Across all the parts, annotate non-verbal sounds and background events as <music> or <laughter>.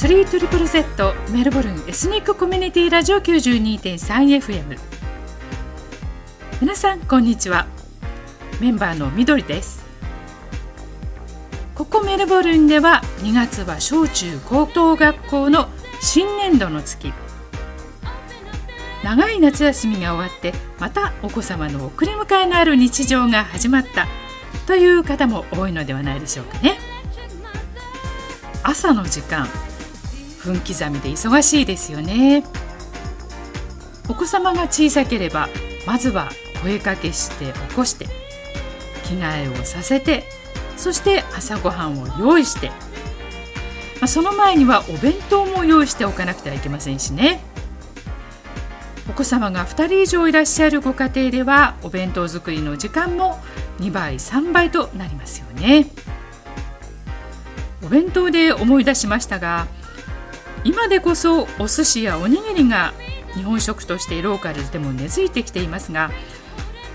放送は 3ZZZ メルボルンエスニックコミュニティラジオ 92.3FM 皆さんこんにちは。メンバーのみどりです。ここメルボルンでは2月は小中高等学校の新年度の月。長い夏休みが終わってまたお子様の送り迎えのある日常が始まった。という方も多いのではないでしょうかね。朝の時間分刻みで忙しいですよね。お子様が小さければまずは声かけして起こして着替えをさせてそして朝ごはんを用意して、まあ、その前にはお弁当も用意しておかなくてはいけませんしね。お子様が2人以上いらっしゃるご家庭ではお弁当作りの時間も2倍3倍となりますよね。お弁当で思い出しましたが今でこそお寿司やおにぎりが日本食としてローカルでも根付いてきていますが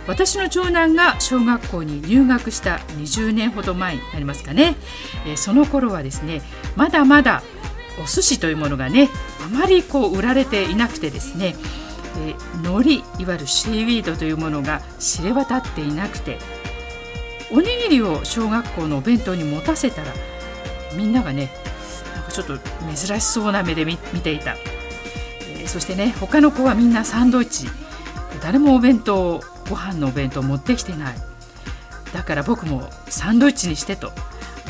私の長男が小学校に入学した20年ほど前になりますかね、えその頃はですねまだまだお寿司というものがねあまりこう売られていなくてですね、え海苔いわゆるシーウィードというものが知れ渡っていなくておにぎりを小学校のお弁当に持たせたらみんながねちょっと珍しそうな目で見ていた、えー、そしてね他の子はみんなサンドイッチ。誰もお弁当ご飯のお弁当持ってきてない。だから僕もサンドイッチにしてと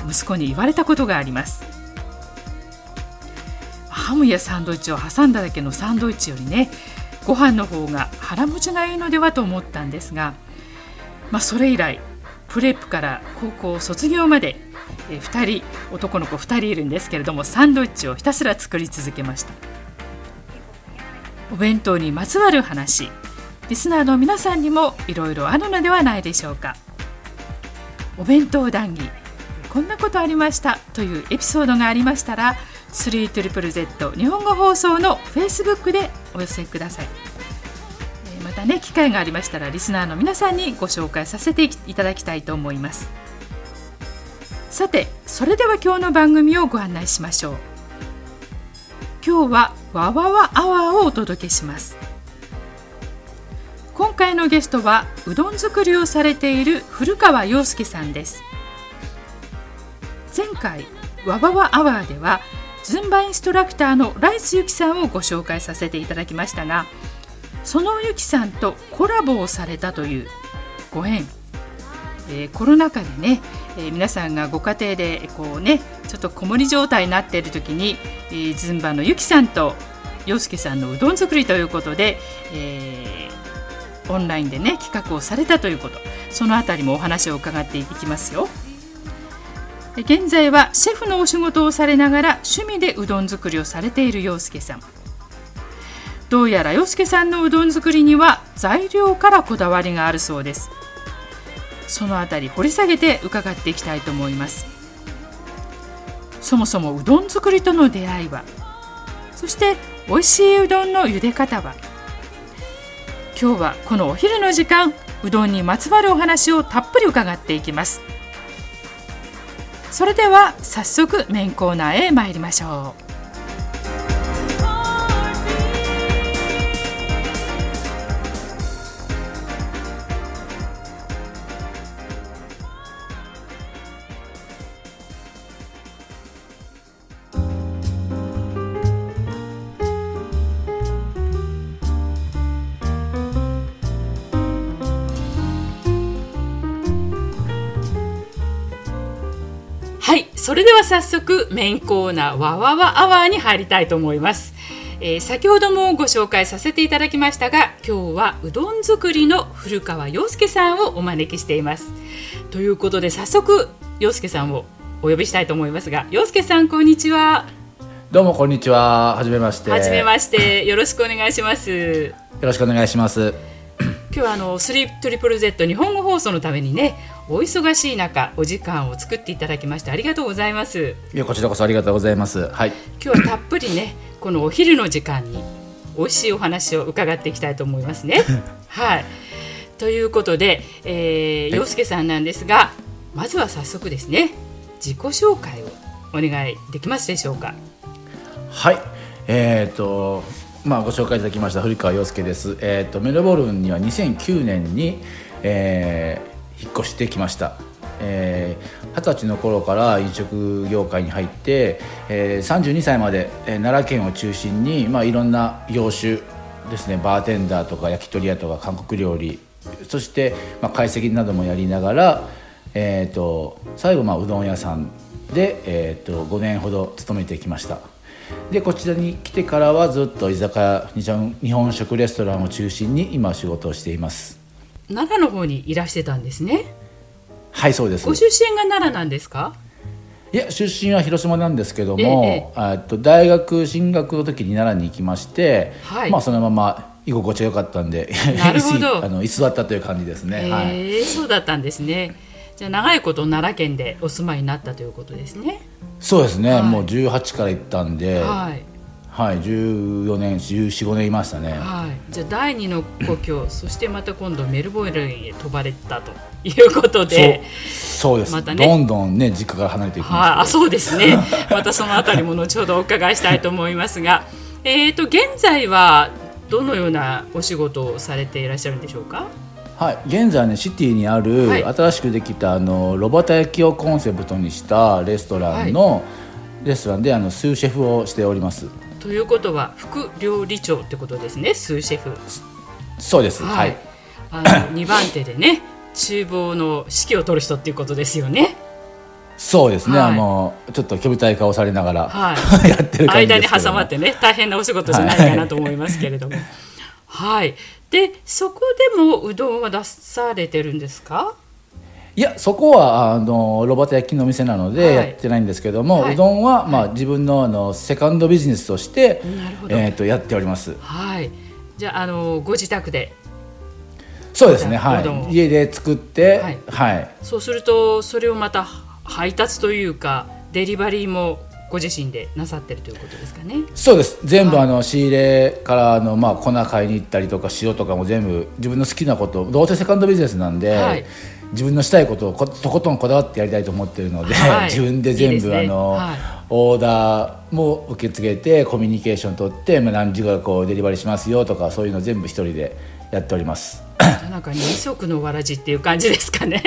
息子に言われたことがあります。ハムやサンドイッチを挟んだだけのサンドイッチよりねご飯の方が腹持ちがいいのではと思ったんですが、まあ、それ以来プレップから高校卒業までえ2人男の子2人いるんですけれどもサンドイッチをひたすら作り続けました。お弁当にまつわる話。リスナーの皆さんにもいろいろあるのではないでしょうか。お弁当談義。こんなことありました。というエピソードがありましたら 3ZZZ 日本語放送の Facebook でお寄せください。またね機会がありましたらリスナーの皆さんにご紹介させていただきたいと思います。さてそれでは今日の番組をご案内しましょう。今日はわわわアワーをお届けします。今回のゲストはうどん作りをされている古川陽介さんです。前回わわわアワーではズンバインストラクターのライスゆきさんをご紹介させていただきましたがそのゆきさんとコラボをされたというご縁、えー、コロナ禍でね、えー、皆さんがご家庭でこうねちょっと子守状態になっている時に、えー、ズンバのゆきさんと陽介さんのうどん作りということで、えー、オンラインでね企画をされたということ。そのあたりもお話を伺っていきますよ。現在はシェフのお仕事をされながら趣味でうどん作りをされている洋介さん。どうやら洋介さんのうどん作りには材料からこだわりがあるそうです。そのあたり掘り下げて伺っていきたいと思います。そもそもうどん作りとの出会いはそして美味しいうどんの茹で方は今日はこのお昼の時間うどんにまつわるお話をたっぷり伺っていきます。それでは早速メインコーナーへ参りましょう。それでは早速メインコーナーわわわアワーに入りたいと思います、えー、先ほどもご紹介させていただきましたが今日はうどん作りの古川陽介さんをお招きしています。ということで早速陽介さんをお呼びしたいと思いますが陽介さんこんにちは。どうもこんにちは。はじめまして。はじめまして。よろしくお願いします。よろしくお願いします。今日はあのスリートリプル Z 日本語放送のためにねお忙しい中お時間を作っていただきましてありがとうございます。いやこちらこそありがとうございます。はい。今日はたっぷりねこのお昼の時間に美味しいお話を伺っていきたいと思いますね。<laughs> はい。ということで、えー、洋介さんなんですがまずは早速ですね自己紹介をお願いできますでしょうか。はい。えっ、とまあご紹介いただきました古川陽介です。えっ、とメルボルンには2009年に、えー引っ越してきました。えー、歳の頃から飲食業界に入って、えー、32歳まで、えー奈良県を中心に、まあ、いろんな業種ですね。バーテンダーとか焼き鳥屋とか韓国料理そして、まあ、懐石などもやりながら、えー、と最後、まあ、うどん屋さんで、えー、と5年ほど勤めてきました。でこちらに来てからはずっと居酒屋日本食レストランを中心に今仕事をしています。奈良の方にいらしてたんですね。はいそうです。ご出身が奈良なんですか？いや出身は広島なんですけどええも、え。っと大学進学の時に奈良に行きまして、はい。まあそのまま居心地が良かったんでなるほど。<laughs> あの居座ったという感じですね、はい、えーそうだったんですね。じゃあ長いこと奈良県でお住まいになったということですね。そうですね、はい。もう18から行ったんで、はいはい14年1415年いましたね、はい、じゃあ第二の故郷 <laughs> そしてまた今度メルボルンへ飛ばれたということで。そうそうです、またね。どんどんね実家から離れていきはい、まあそうですね。またそのあたりも後ほどお伺いしたいと思いますが。<laughs> えーと現在はどのようなお仕事をされていらっしゃるんでしょうか？すはい。現在ねシティにある、はい。新しくできたあのロバタ焼きをコンセプトにしたレストランの、レストランであのスーシェフをしておりますということは副料理長ってことですねスーシェフ。そうです。はい。あの <coughs> 2番手でね厨房の指揮を取る人っていうことですよね。そうですね、はい。あのちょっと煙たい顔されながら、は <laughs> やってる感じ間にですけども挟まってね大変なお仕事じゃないかなと思いますけれども。はい。でそこでもうどんは出されてるんですか？いやそこはあのロバタ焼きのお店なのではい。やってないんですけども、はい。うどんは、まあ、自分のあのセカンドビジネスとしてえー、とやっております。はい。じゃああのご自宅で。そうですねはい。家で作ってはい。はい、そうするとそれをまた配達というかデリバリーもご自身でなさってるということですかね。そうです。全部はい。あの仕入れからあの、まあ、粉買いに行ったりとか塩とかも全部自分の好きなことどうせセカンドビジネスなんで、はい自分のしたいことをことことんこだわってやりたいと思ってるので、はい。<laughs> 自分で全部ね。あの、はい。オーダーも受け付けてコミュニケーション取って、まあ、何時からこうデリバリーしますよとかそういうの全部一人でやっております。なんか二足のわらじっていう感じですかね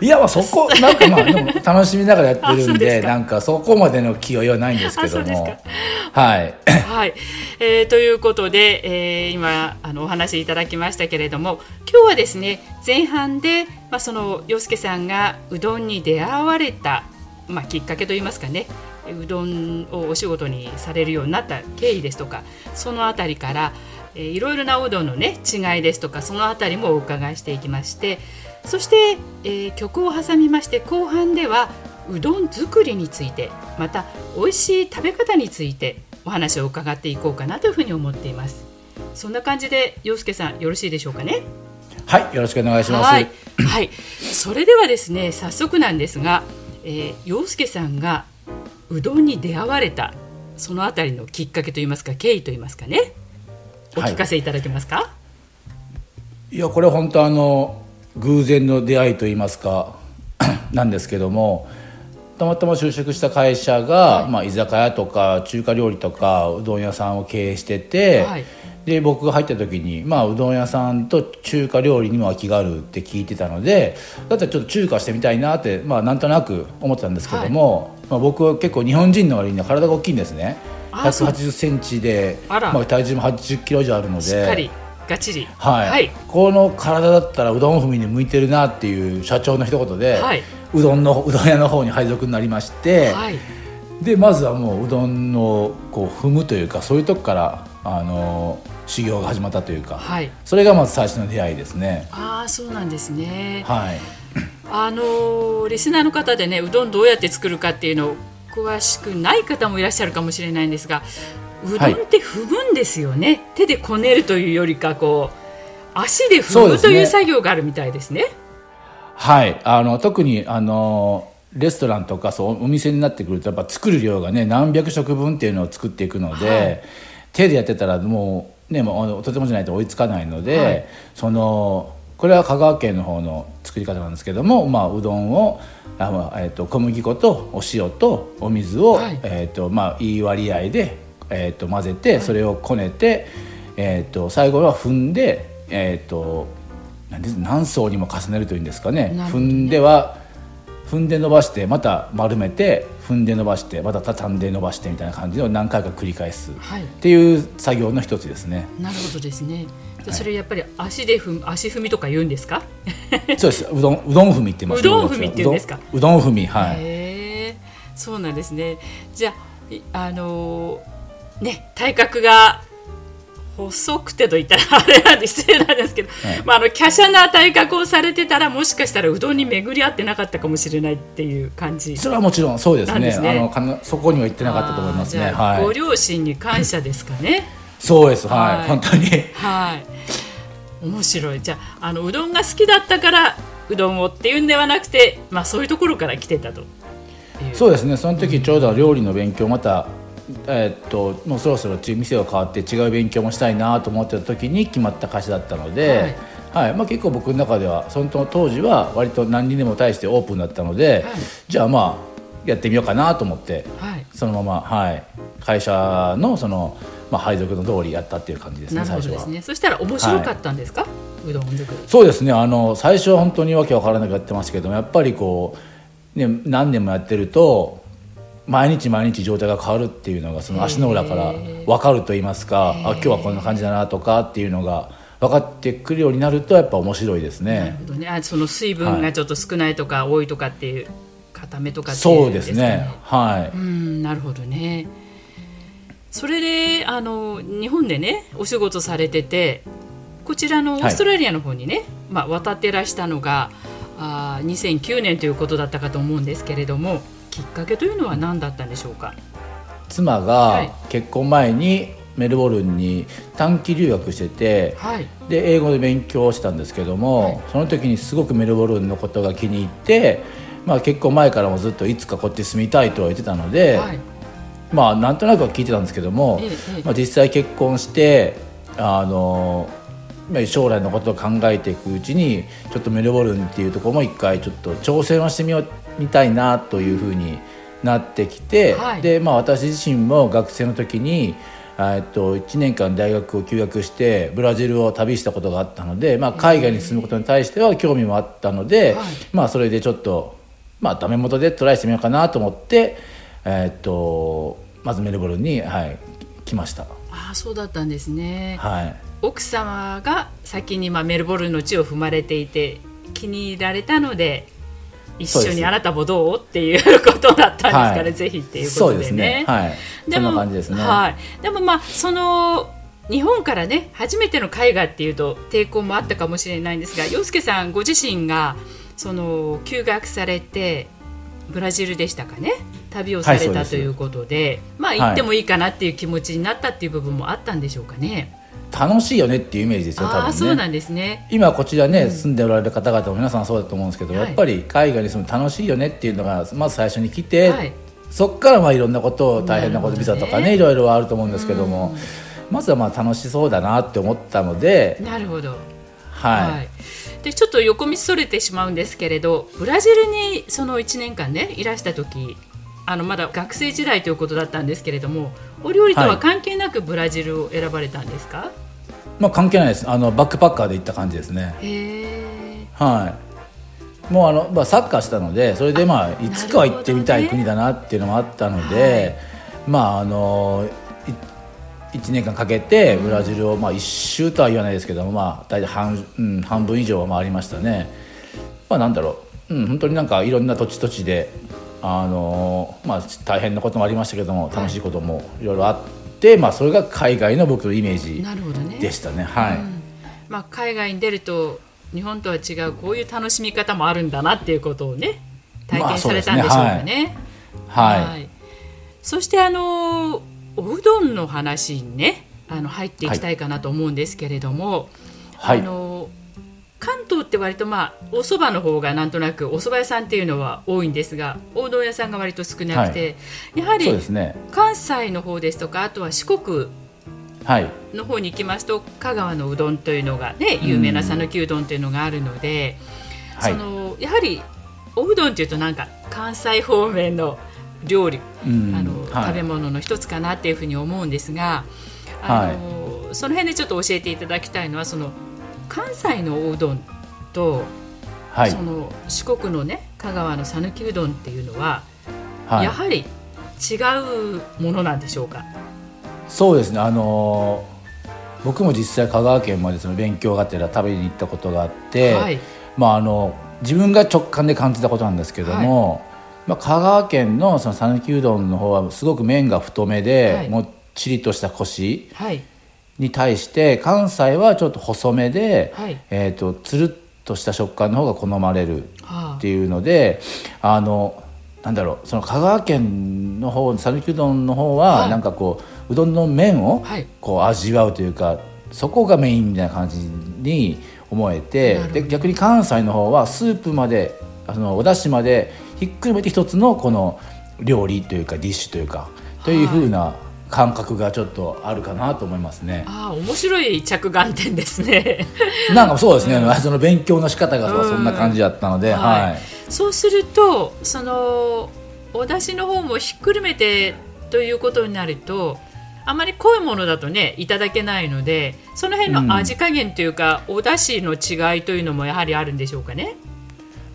いやまあそこ <laughs> なんかまあでも楽しみながらやってあるんでなんかそこまでの気負いはないんですけども。か。はい。<laughs> はい、えーということで、えー今あのお話しいただきましたけれども今日はですね前半で、まあ、その洋介さんがうどんに出会われた、まあ、きっかけといいますかねうどんをお仕事にされるようになった経緯ですとかそのあたりから、えーいろいろなうどんのね違いですとかそのあたりもお伺いしていきましてそして、えー曲を挟みまして後半ではうどん作りについてまた美味しい食べ方についてお話を伺っていこうかなというふうに思っています。そんな感じで洋介さんよろしいでしょうかね？はいよろしくお願いします。はい、<coughs> はい、それではですね早速なんですが、えー、洋介さんがうどんに出会われたそのあたりのきっかけといいますか経緯といいますかね？お聞かせいただけますか、いやこれ本当あの偶然の出会いといいますか <clears throat> なんですけどもたまたま就職した会社が、まあ、居酒屋とか中華料理とかうどん屋さんを経営してて、はい。で僕が入った時に、まあ、うどん屋さんと中華料理にも空きがあるって聞いてたのでだったらちょっと中華してみたいなって、まあ、なんとなく思ってたんですけども、まあ、僕は結構日本人の割には体が大きいんですね。あそう。1 8 0ンチでまあ、体重も8 0キロ以上あるのでがっちりはい、はい。この体だったらうどん踏みに向いてるなっていう社長の一言で、はい。うどんのうどん屋の方に配属になりまして、はい。でまずはもううどんのこう踏むというかそういうとこからあの修行が始まったというか、はい。それがまず最初の出会いですね。ああそうなんですね。はい。あのーリスナーの方でねうどんどうやって作るかっていうのを詳しくない方もいらっしゃるかもしれないんですがうどんって踏むんですよね、手でこねるというよりかこう足で踏むという作業があるみたいですね。はい、あの特にあのレストランとかそうお店になってくるとやっぱ作る量がね何百食分っていうのを作っていくので、はい。手でやってたらもうねもうとてもじゃないと追いつかないので、はい。そのこれは香川県の方の作り方なんですけども、まあ、うどんをあ、まあえー、と小麦粉とお塩とお水を、はい。えーとまあ、いい割合で、えー、と混ぜて、それをこねて、えー、と最後は踏んで、えー、と何層にも重ねるというんですかね。ね。踏んでは踏んで伸ばしてまた丸めて踏んで伸ばしてまた畳んで伸ばしてみたいな感じを何回か繰り返す、はい。っていう作業の一つですね。なるほどですね。でそれやっぱり足で踏む足踏みとか言うんですか？そうです。うどんうどん踏みって言います。うどん踏みって言うんですか？うどん踏みはい。そうなんですね。じゃあいあのーね体格が細くてと言ったらあれなんで失礼なんですけど、はいまあ、あの華奢な体格をされてたらもしかしたらうどんに巡り合ってなかったかもしれないっていう感じそれはもちろんそうですね。あのかなそこには行ってなかったと思いますね。はい。両親に感謝ですかね。<laughs> そうです。はい。はい本当に。はい。面白い。じゃあ、あのうどんが好きだったからうどんをっていうんではなくて、まあそういうところから来てたと。そうですね。その時ちょうど料理の勉強また。えーっともうそろそろち店を変わって違う勉強もしたいなと思ってた時に決まった歌詞だったので、はいまあ、結構僕の中ではその当時は割と何にでも対してオープンだったので、はいじゃあまあやってみようかなと思ってはい。そのまま、はい、会社のその、まあ、配属の通りやったっていう感じですなね最初は。るほどですね。そしたら面白かったんですか、うどん作り。そうですねあの最初は本当にわけわからなくやってますけどもやっぱりこう、ね、何年もやってると毎日毎日状態が変わるっていうのがその足の裏から分かると言いますかあ今日はこんな感じだなとかっていうのが分かってくるようになるとやっぱ面白いですなるね。ほどね。あ、その水分がちょっと少ないとか多いとかっていう固めとかっていそううんですすね。はい。うん、なるほどね。それであの日本でねお仕事されててこちらのオーストラリアの方にね、まあ、渡ってらしたのがあー2009年ということだったかと思うんですけれどもきっかけというのは何だったんでしょうか？妻はい。が結婚前にメルボルンに短期留学してて、はい、で英語で勉強をしたんですけども、はい。その時にすごくメルボルンのことが気に入って、まあ、結婚前からもずっといつかこっち住みたいとは言ってたので、はい、まあなんとなくは聞いてたんですけども、まあ、実際結婚してあのまあ将来のことを考えていくうちにちょっとメルボルンっていうところも一回ちょっと挑戦をしてみようみたいなというふうになってきて、はいで、まあ、私自身も学生の時にえっと1年間大学を休学してブラジルを旅したことがあったので、まあ、海外に住むことに対しては興味もあったので、はいまあ、それでちょっと、まあ、ダメ元でトライしてみようかなと思って、えっとまずメルボルンに、はい、来ました。ああそうだったんですね。はい奥様が先にまあメルボルンの地を踏まれていて気に入られたので一緒にあなたもどう？っていうことだったんですかね、はい。ぜひっていうことですね。ですね。はい、でもまあその日本からね初めての海外っていうと抵抗もあったかもしれないんですが洋介さんご自身がその休学されてブラジルでしたかね？旅をされたということで、まあはい行ってもいいかなっていう気持ちになったっていう部分もあったんでしょうかね？楽しいよねっていうイメージですよ、多分ね。そうなんですね。今こちらね、住んでおられる方々も皆さんそうだと思うんですけど、はい。やっぱり海外に住む楽しいよねっていうのがまず最初に来て、はい。そこからまあいろんなことを大変なこと、ねザとかねいろいろあると思うんですけども、まずはまあ楽しそうだなって思ったので、なるほど。はい、はい、でちょっと横道それてしまうんですけれどブラジルにその1年間ねいらした時あのまだ学生時代ということだったんですけれどもお料理とは関係なくブラジルを選ばれたんですか、まあ関係ないです。あのバックパッカーで行った感じですね。はい。もうあのまあサッカーしたので、それでまあいつかは行ってみたい国だなっていうのもあったので、まああのい一年間かけてブラジルをまあ一周とは言わないですけども、まあ大体半うん半分以上は回りましたね。まあなんだろう、うん本当になんかいろんな土地土地であのまあ大変なこともありましたけども楽しいこともいろいろあって、まあそれが海外の僕のイメージでしたね。はい。まあ、海外に出ると日本とは違うこういう楽しみ方もあるんだなっていうことをね体験されたんでしょうかね。はい。そしてあのおうどんの話にねあの入っていきたいかなと思うんですけれども、はいあの関東って割とまあお蕎麦の方がなんとなくお蕎麦屋さんっていうのは多いんですがおうどん屋さんが割と少なくて、やはりそうですね。関西の方ですとかあとは四国はい。の方に行きますと香川のうどんというのがね有名な讃岐うどんというのがあるので、はい。そのやはりおうどんというとなんか関西方面の料理、うん。あのはい。食べ物の一つかなっていうふうに思うんですがあの、その辺でちょっと教えていただきたいのはその関西のおうどんと、はい。その四国のね香川の讃岐うどんっていうのは、はい。やはり違うものなんでしょうか？そうですね。あのー僕も実際香川県までその勉強がてら食べに行ったことがあって、はい。まああの自分が直感で感じたことなんですけども、まあ、香川県のその讃岐うどんの方はすごく麺が太めで、はい。もっちりとしたコシ。はいに対して関西はちょっと細めで、はい。えー、とつるっとした食感の方が好まれるはあ。っていうのであのなんだろうその香川県の方讃岐うどんの方は、はい。なんかこううどんの麺をはい。こう味わうというかそこがメインみたいな感じに思えてで逆に関西の方はスープまであのお出汁までひっくるめて一つのこの料理というかディッシュというかというふうな感覚がちょっとあるかなと思いますね。ああ面白い着眼点ですね。<laughs> なんかそうですね、その勉強の仕方がそんな感じだったので、うんはい、そうするとそのお出汁の方もひっくるめてということになるとあまり濃いものだとねいただけないのでその辺の味加減というか、お出汁の違いというのもやはりあるんでしょうかね。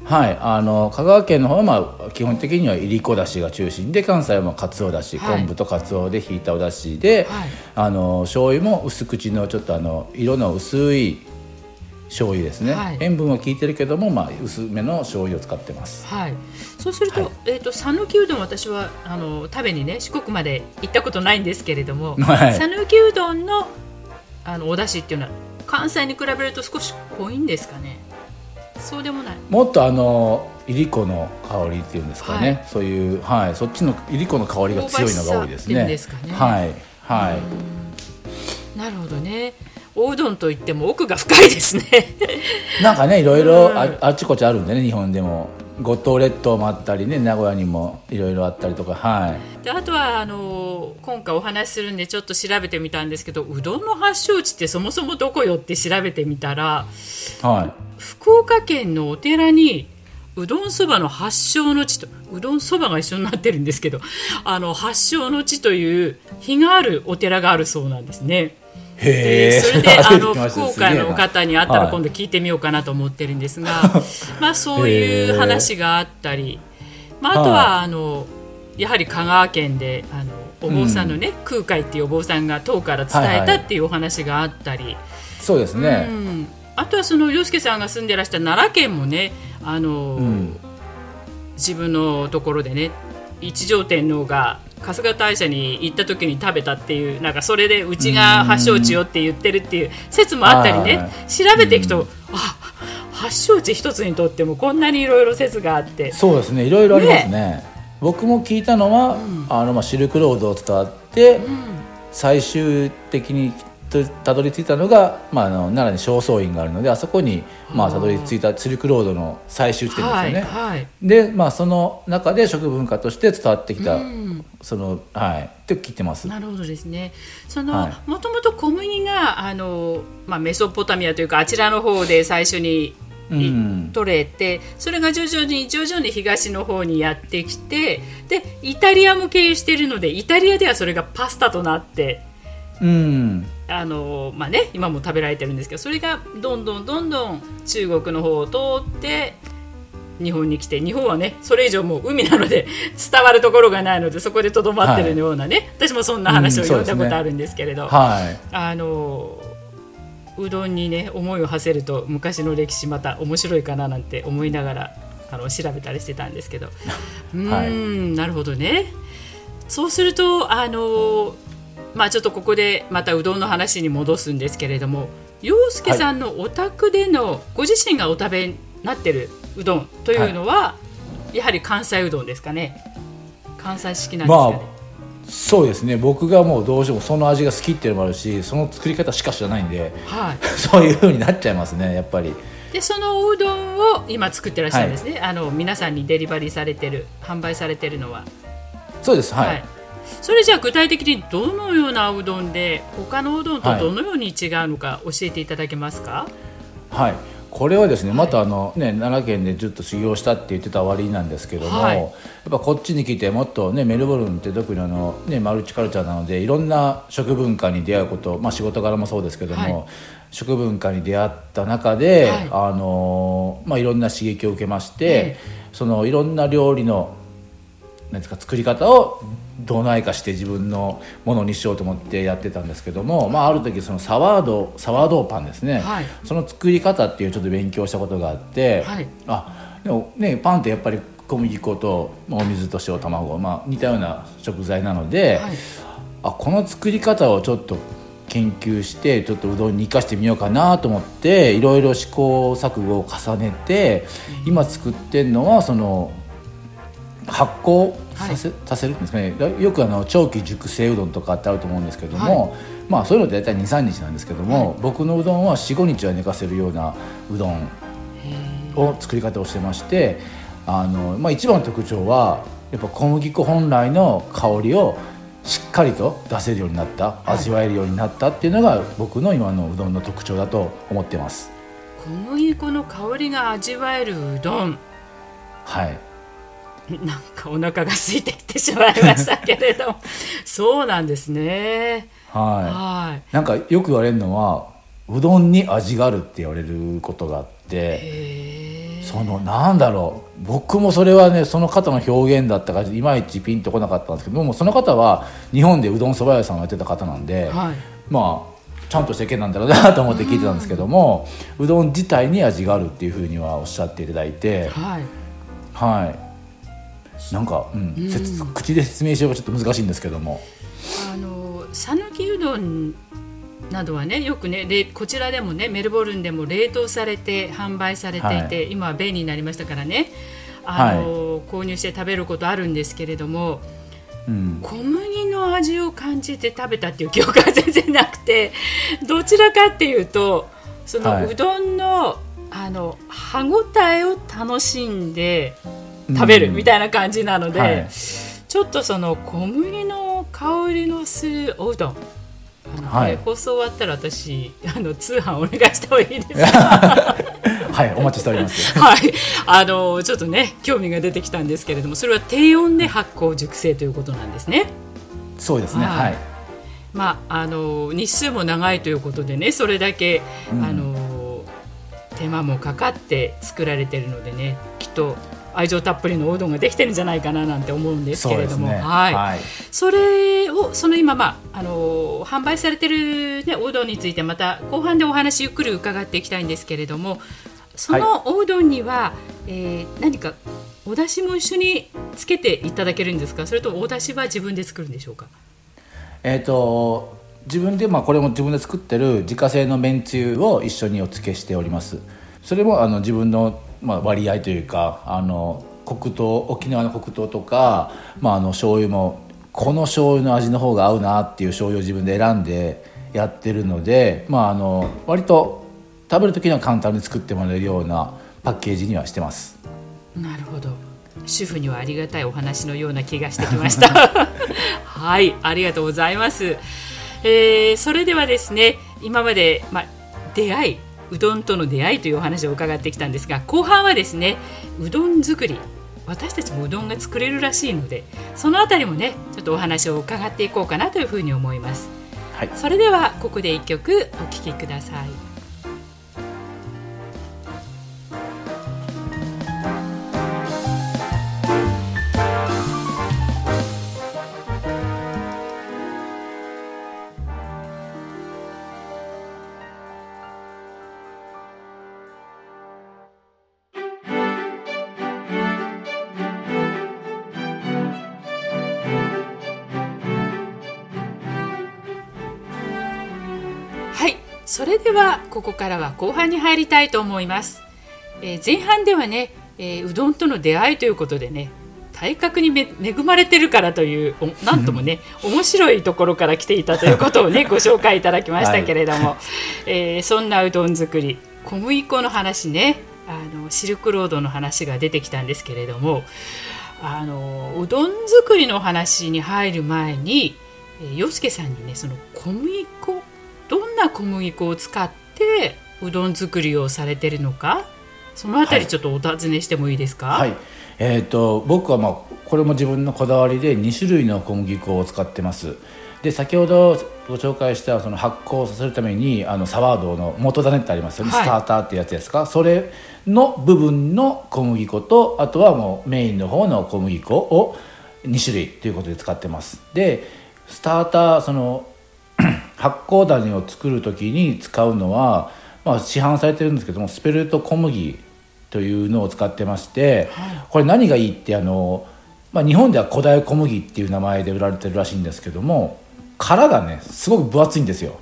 はい、あの香川県の方は、まあ、基本的にはいりこだしが中心で関西はまあかつおだし、はい。昆布とかつおでひいたおだしで、はい。あの醤油も薄口のちょっとあの色の薄い醤油ですね、はい。塩分は効いてるけども、まあ、薄めの醤油を使ってます。はい、そうすると,、はい。えー、と讃岐うどん私はあの食べにね四国まで行ったことないんですけれども <laughs> はい。讃岐、うどんのあのお出汁っていうのは関西に比べると少し濃いんですかね？そうでもない。もっとあのいりこの香りっていうんですかね、はい。そういう、はい、そっちのいりこの香りが強いのが多いですね。はい。はい。なるほどね。おうどんといっても奥が深いですね。<laughs> なんかねいろいろうん。ああっちこっちあるんでね日本でも。五島列島もあったりね名古屋にもいろいろあったりとかはい。であとはあの今回お話しするんでちょっと調べてみたんですけどうどんの発祥地ってそもそもどこよって調べてみたらはい福岡県のお寺にうどんそばの発祥の地とうどんそばが一緒になってるんですけどあの発祥の地という日があるお寺があるそうなんですね。でそれで <laughs> あの福岡の方に会ったら今度度聞いてみようかなと思ってるんですが、<laughs> まあそういう話があったり、まあ、あとははあのやはり香川県であのお坊さんのね、空海っていうお坊さんが唐から伝えたっていうお話があったり、そうですね、うん、あとはその洋介さんが住んでらした奈良県もねあの、ん。自分のところでね一条天皇が春日大社に行った時に食べたっていうなんかそれでうちが発祥地よって言ってるっていう説もあったりねはい。調べていくと、あ発祥地一つにとってもこんなにいろいろ説があって。そうですね。いろいろありますね。僕も聞いたのは、あのまあシルクロードを伝わって、最終的にとたどり着いたのが、まあ、あの奈良に正倉院があるのであそこに、まあ、たどり着いたシルクロードの最終地点ですよね、はいはい。で、まあ、その中で食文化として伝わってきた、うん。そのはいって聞いてます。なるほどですね。その、はい。もともと小麦があのまあメソポタミアというかあちらの方で最初に、うん。取れてそれが徐々に徐々に東の方にやってきてでイタリアも経由しているのでイタリアではそれがパスタとなってうんあのまあね今も食べられてるんですけどそれがどんどんどんどん中国の方を通って日本に来て日本はねそれ以上もう海なので <laughs> 伝わるところがないのでそこでとどまってるようなね、私もそんな話を読んだことあるんですけれど、はい。あのうどんにね思いを馳せると昔の歴史また面白いかななんて思いながらあの調べたりしてたんですけど。<laughs> うーん、はいなるほどね。そうするとあのまあちょっとここでまたうどんの話に戻すんですけれども洋介さんのお宅でのご自身がお食べになってるうどんというのは、やはり関西うどんですかね。関西式なんですかね、まそうですね。僕がもうどうしてもその味が好きっていうのもあるしその作り方しか知らないんではい。<laughs> そういう風になっちゃいますねやっぱり。でそのおうどんを今作ってらっしゃるんですね、あの皆さんにデリバリーされてる販売されてるのは、そうです。はい、それじゃあ具体的にどのようなうどんで他のうどんとどのように違うのか教えていただけますか？はい。これはですねまたあの、ね、奈良県でずっと修行したって言ってた終わりなんですけども、はい、やっぱこっちに来てもっと、ね、メルボルンって特にあの、ね、マルチカルチャーなのでいろんな食文化に出会うこと、まあ、仕事柄もそうですけども、はい、食文化に出会った中で、はい。あのまあ、いろんな刺激を受けまして、そのいろんな料理のなんですか作り方をどないかして自分のものにしようと思ってやってたんですけども、まあ、ある時そのサワードサワードパンですね、はい、その作り方っていうちょっと勉強したことがあって、はい、あでもねパンってやっぱり小麦粉とお水と塩卵、まあ、似たような食材なので、はい、あこの作り方をちょっと研究してちょっとうどんに生かしてみようかなと思っていろいろ試行錯誤を重ねて今作ってるのはその発酵させはい、させるんですかね。よくあの長期熟成うどんとかってあると思うんですけども、はい、まあそういうのって大体23日なんですけども、はい、僕のうどんは45日は寝かせるようなうどんを作り方をしてましてあの、まあ、一番の特徴はやっぱ小麦粉本来の香りをしっかりと出せるようになった味わえるようになったっていうのが僕の今のうどんの特徴だと思ってます。小麦粉の香りが味わえるうどん。はいなんかお腹が空いていってしまいましたけれど <laughs> そうなんですね。はい。はい。なんかよく言われるのはうどんに味があるって言われることがあってそのなんだろう。僕もそれはねその方の表現だったからいまいちピンとこなかったんですけどもその方は日本でうどんそば屋さんをやってた方なんで、はい、まあちゃんとした意見なんだろうなと思って聞いてたんですけども、うん、うどん自体に味があるっていうふうにはおっしゃっていただいて、はい、はいなんか、うん、うん、口で説明しようがちょっと難しいんですけども。あの讃岐うどんなどはねよくねこちらでもねメルボルンでも冷凍されて販売されていて、はい、今は便利になりましたからね。あの、はい、購入して食べることあるんですけれども、うん、小麦の味を感じて食べたっていう記憶が全然なくて <laughs> どちらかっていうとそのうどんの、はい、あの歯ごたえを楽しんで食べるみたいな感じなので、はい、ちょっとその小麦の香りのするおうどん。はい、放送終わったら私あの通販お願いした方がいいです。か <laughs> はいお待ちしております。<laughs> はい。あのちょっとね興味が出てきたんですけれどもそれは低温で発酵熟成ということなんですね。そうですねはい、はい、まああの日数も長いということでねそれだけ、うん、あの手間もかかって作られてるのでねきっと愛情たっぷりのおうどんができてるんじゃないかななんて思うんですけれども、ね、はい、はい、それをその今、まあ、あの販売されてる、ね、おうどんについてまた後半でお話ゆっくり伺っていきたいんですけれどもそのおうどんには、はい、えー、何かお出汁も一緒につけていただけるんですか？それとお出汁は自分で作るんでしょうか？えーと、自分で、まあ、これも自分で作ってる自家製のめんつゆを一緒にお付けしております。それもあの自分のまあ、割合というかあの黒糖沖縄の黒糖とか、まあ、あの醤油もこの醤油の味の方が合うなっていう醤油を自分で選んでやってるので、まあ、あの割と食べる時には簡単に作ってもらえるようなパッケージにはしてます。なるほど。主婦にはありがたいお話のような気がしてきました。<laughs> はいありがとうございます、えー、それではですね今まで、まあ、出会いうどんとの出会いというお話を伺ってきたんですが後半はですねうどん作り私たちもうどんが作れるらしいのでそのあたりもねちょっとお話を伺っていこうかなというふうに思います、はい、それではここで一曲お聴きくださいそれではここからは後半に入りたいと思います、えー、前半ではね、えー、うどんとの出会いということでね体格に恵まれてるからという <laughs> なんともね面白いところから来ていたということをね <laughs> ご紹介いただきましたけれども、はい、<laughs> えー、そんなうどん作り小麦粉の話ねあのシルクロードの話が出てきたんですけれどもあのうどん作りの話に入る前に洋介さんにねその小麦粉どんな小麦粉を使ってうどん作りをされてるのかそのあたりちょっとお尋ねしてもいいですか、はい、はい、えーと、僕は、まあ、これも自分のこだわりで2種類の小麦粉を使ってます。で先ほどご紹介したその発酵させるためにあのサワードの元種ってありますよね、はい、スターターってやつですか？それの部分の小麦粉とあとはもうメインの方の小麦粉を2種類ということで使ってます。でスターターその発酵種を作る時に使うのは、まあ、市販されてるんですけどもスペルト小麦というのを使ってまして、はい、これ何がいいってあの、まあ、日本では古代小麦っていう名前で売られてるらしいんですけども殻がねすごく分厚いんですよ、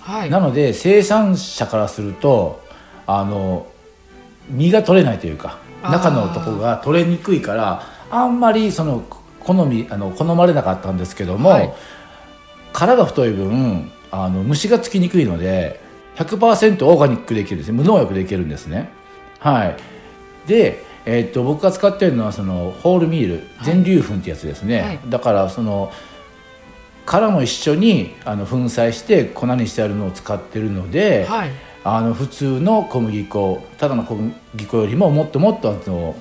はい、なので生産者からするとあの身が取れないというか中のとこが取れにくいからあんまりその好みあの好まれなかったんですけども、はい、殻が太い分あの虫がつきにくいので100%オーガニックできるんですね。無農薬できるんですね。はい。で、えー、っと僕が使ってるのはそのホールミール全粒粉ってやつですね、はい、だからその殻も一緒にあの粉砕して粉にしてあるのを使ってるので、はい、あの普通の小麦粉ただの小麦粉よりももっともっとあの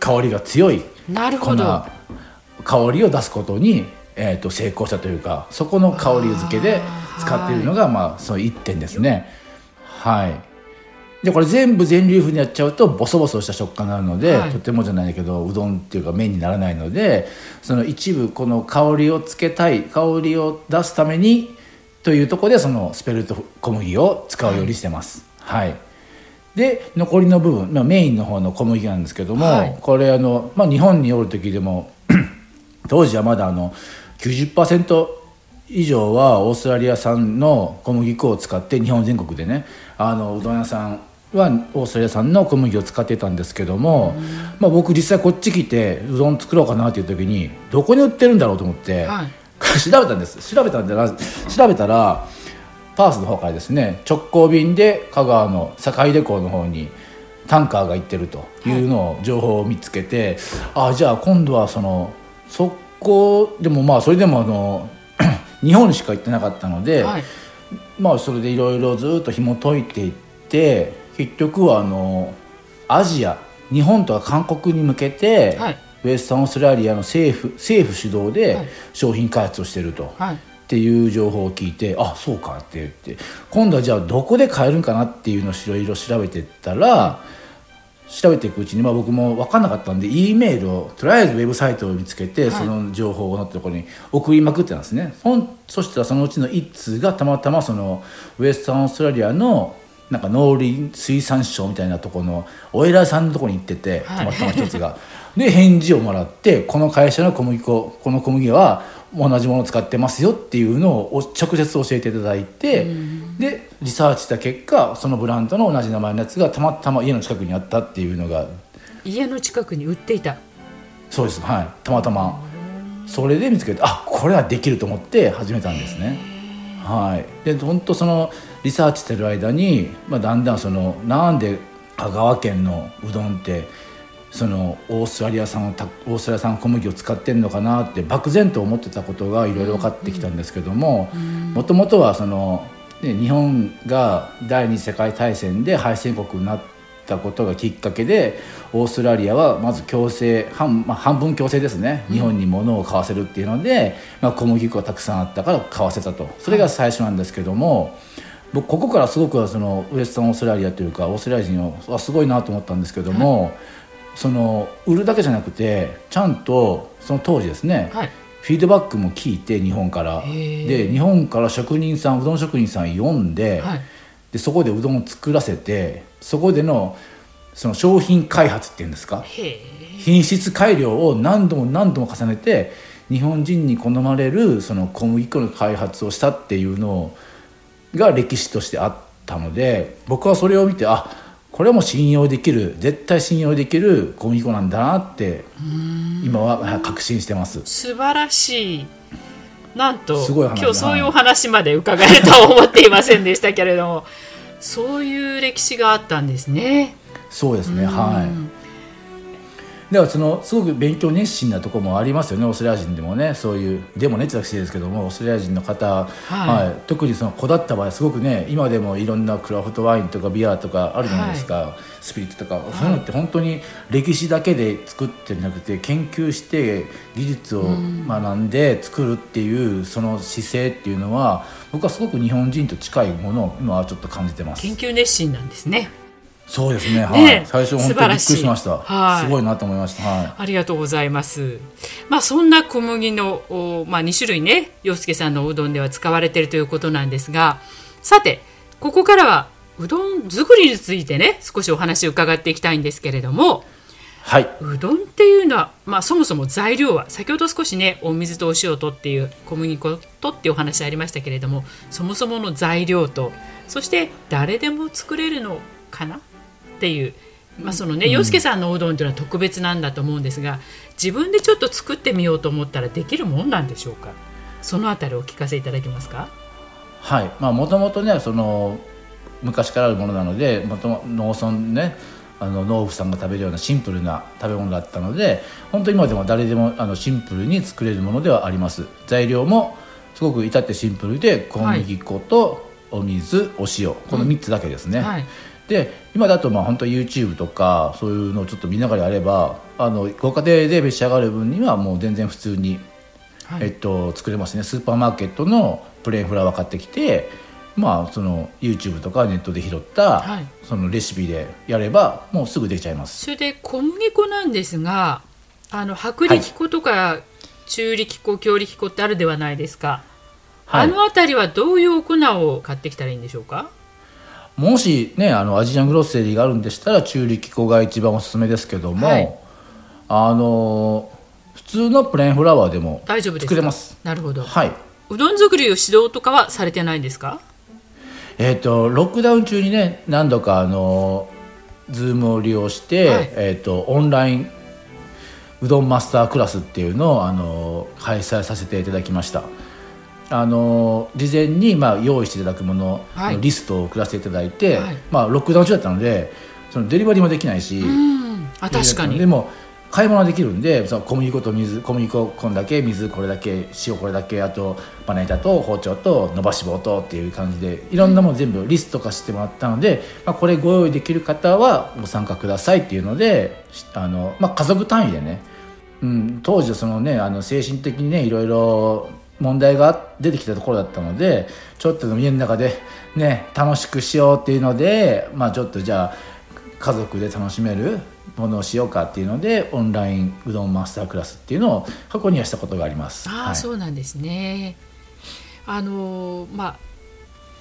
香りが強いなるほど。香りを出すことに、えーと、成功したというかそこの香り付けで使っているのがまあその1点ですね。はい。でこれ全部全粒粉にやっちゃうとボソボソした食感になるので、はい、とてもじゃないけどうどんっていうか麺にならないのでその一部この香りをつけたい香りを出すためにというところでそのスペルト小麦を使うようにしてます。はい、はい。で残りの部分、まあ、メインの方の小麦なんですけども、はい、これあの、まあ、日本におる時でも <clears throat> 当時はまだあの90%以上はオーストラリア産の小麦粉を使って日本全国でねあのうどん屋さんはオーストラリア産の小麦を使ってたんですけども、まあ、僕実際こっち来てうどん作ろうかなっていう時にどこに売ってるんだろうと思って、はい、調べたんです。調べたんで調べたらパースの方からですね直行便で香川の坂出港の方にタンカーが行ってるというのを情報を見つけて、はい、あじゃあ今度はそのそこでもまあそれでもあの <clears throat> 日本しか行ってなかったので、はい、まあそれでいろいろずっと紐解いていって結局はあのアジア日本とか韓国に向けて、はい、ウエスタンオーストラリアの政府政府主導で商品開発をしてると。はい。っていう情報を聞いてあそうかって言って。今度はじゃあどこで買えるんかなっていうのをいろいろ調べてったら、調べていくうちに、まあ、僕も分かんなかったんで E メールをとりあえずウェブサイトを見つけて、はい、その情報を載ったところに送りまくってたんですね。そしたらそのうちの1通がたまたまそのウエスタンオーストラリアのなんか農林水産省みたいなところのお偉いさんのところに行っててたまたま一つが。はい、で返事をもらってこの会社の小麦粉この小麦は同じものを使ってますよっていうのを直接教えていただいて、でリサーチした結果そのブランドの同じ名前のやつがたまたま家の近くにあったっていうのが。家の近くに売っていた。そうです。はい。たまたま。それで見つけてあこれはできると思って始めたんですね。はい。で本当そのリサーチしてる間に、まあ、だんだんそのなんで香川県のうどんってそのオーストラリア産オーストラリア産小麦を使ってるのかなって漠然と思ってたことがいろいろ分かってきたんですけどももともとはその、ね、日本が第二次世界大戦で敗戦国になったことがきっかけでオーストラリアはまず強制半,、まあ、半分強制ですね。日本に物を買わせるっていうので、まあ、小麦粉がたくさんあったから買わせたと。それが最初なんですけども。僕ここからすごくそのウエスタンオーストラリアというかオーストラリア人はすごいなと思ったんですけども、はい。その売るだけじゃなくてちゃんとその当時ですね、はい、フィードバックも聞いて日本から。で日本から職人さんうどん職人さん呼んではい、でそこでうどんを作らせてそこでのその商品開発っていうんですか？品質改良を何度も何度も重ねて日本人に好まれるその小麦粉の開発をしたっていうのが歴史としてあったので僕はそれを見てあこれはもう信用できる絶対信用できる小麦粉なんだなって今は確信してます。素晴らしい。なんと今日そういうお話まで伺えるとは思っていませんでしたけれどもそういう歴史があったんですね。そうですねはいだからそのすごく勉強熱心なところもありますよねオーストラリア人でもねそういうでもねって私ですけどもオーストラリア人の方、はい。はい、特にその子だった場合すごくね今でもいろんなクラフトワインとかビアとかあるじゃないですか、はい、スピリットとか、そういうのって本当に歴史だけで作ってなくて研究して技術を学んで作るっていうその姿勢っていうのは僕はすごく日本人と近いものを今はちょっと感じてます。研究熱心なんですねそうですね。はい。最初本当にびっくりしました。はい。すごいなと思いました。はい。ありがとうございます。まあそんな小麦のまあ2種類ね、洋介さんのうどんでは使われているということなんですが、さてここからはうどん作りについてね少しお話を伺っていきたいんですけれども。はい、うどんっていうのは、まあ、そもそも材料は先ほど少しねお水とお塩とっていう小麦粉とっていうお話ありましたけれどもそもそもの材料とそして誰でも作れるのかなっていう、まあ、そのね、洋介さんのおうどんというのは特別なんだと思うんですが自分でちょっと作ってみようと思ったらできるもんなんでしょうか？そのあたりお聞かせいただけますか？はい。まあもともとねその昔からあるものなのでもとも農村ねあの農夫さんが食べるようなシンプルな食べ物だったので本当に今でも誰でもあのシンプルに作れるものではあります。材料もすごく至ってシンプルで小麦粉とお水、はい、お塩。この3つだけですね、うんはいで今だとまあ本当 YouTube とかそういうのをちょっと見ながらやればあのご家庭で召し上がる分にはもう全然普通に、はい、えっと、作れますね。スーパーマーケットのプレーンフラワー買ってきてまあその YouTube とかネットで拾った、はい、そのレシピでやればもうすぐできちゃいます。それで小麦粉なんですがあの薄力粉とか中力粉、強力粉ってあるではないですか、はい、あの辺りはどういう粉を買ってきたらいいんでしょうか？もしねあのアジアングロッセリーがあるんでしたら中力粉が一番おすすめですけども、はい、あの普通の plain flour でも作れます。なるほど、はい、うどん作りを指導とかはされてないんですか？えっ、ー、とロックダウン中にね何度かあのズームを利用して、はい、えーと、オンラインうどんマスタークラスっていうのをあの開催させていただきましたあの事前にまあ用意していただくもののリストを送らせていただいて、はい、まあ、ロックダウン中だったのでそのデリバリーもできないし、あ確かに。でも買い物はできるんでその小麦粉と水小麦粉こんだけ水これだけ塩これだけあとまな板と包丁と伸ばし棒とっていう感じでいろんなもの全部リスト化してもらったので、まあ、これご用意できる方はご参加くださいっていうのであの、まあ、家族単位でね、うん、当時そのねあの精神的にねいろいろ問題が出てきたところだったのでちょっと家の中でね楽しくしようっていうのでまあちょっとじゃあ家族で楽しめるものをしようかっていうのでオンラインうどんマスタークラスっていうのを過去にはしたことがあります。あ、はい、そうなんですね。あのまあ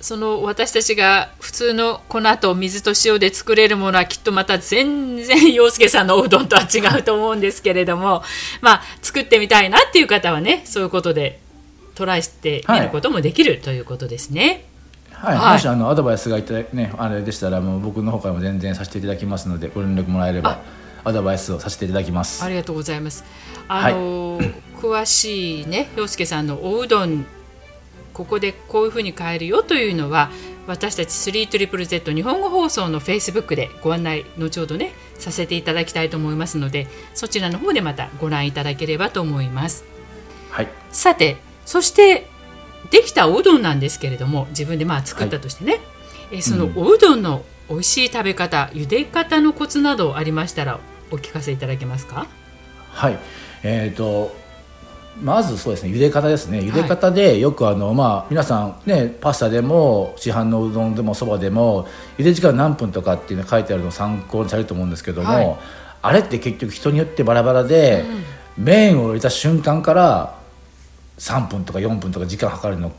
その私たちが普通の粉と水と塩で作れるものはきっとまた全然洋介さんのおうどんとは違うと思うんですけれどもまあ作ってみたいなっていう方はねそういうことでトライしてみることもできる、はい、ということですね。はい、はい、もしあのアドバイスがいたねあれでしたらもう僕の方からも全然させていただきますのでご連絡もらえればアドバイスをさせていただきます。ありがとうございます。あの、はい、詳しいね洋介さんのおうどんここでこういうふうに変えるよというのは私たち 3ZZZ 日本語放送のフェイスブックでご案内後ほどねさせていただきたいと思いますのでそちらの方でまたご覧いただければと思います。はい、さてそしてできたおうどんなんですけれども自分でまあ作ったとしてね、はい、えそのおうどんの美味しい食べ方、うん、茹で方のコツなどありましたらお聞かせいただけますか？はい。えーと、まずそうですね茹で方ですね。茹で方でよくあの、はい、まあ皆さんねパスタでも市販のうどんでもそばでも茹で時間何分とかっていうの書いてあるのを参考にされると思うんですけども、はい、あれって結局人によってバラバラで、うん、麺を入れた瞬間から3分とか4分とか時間計るの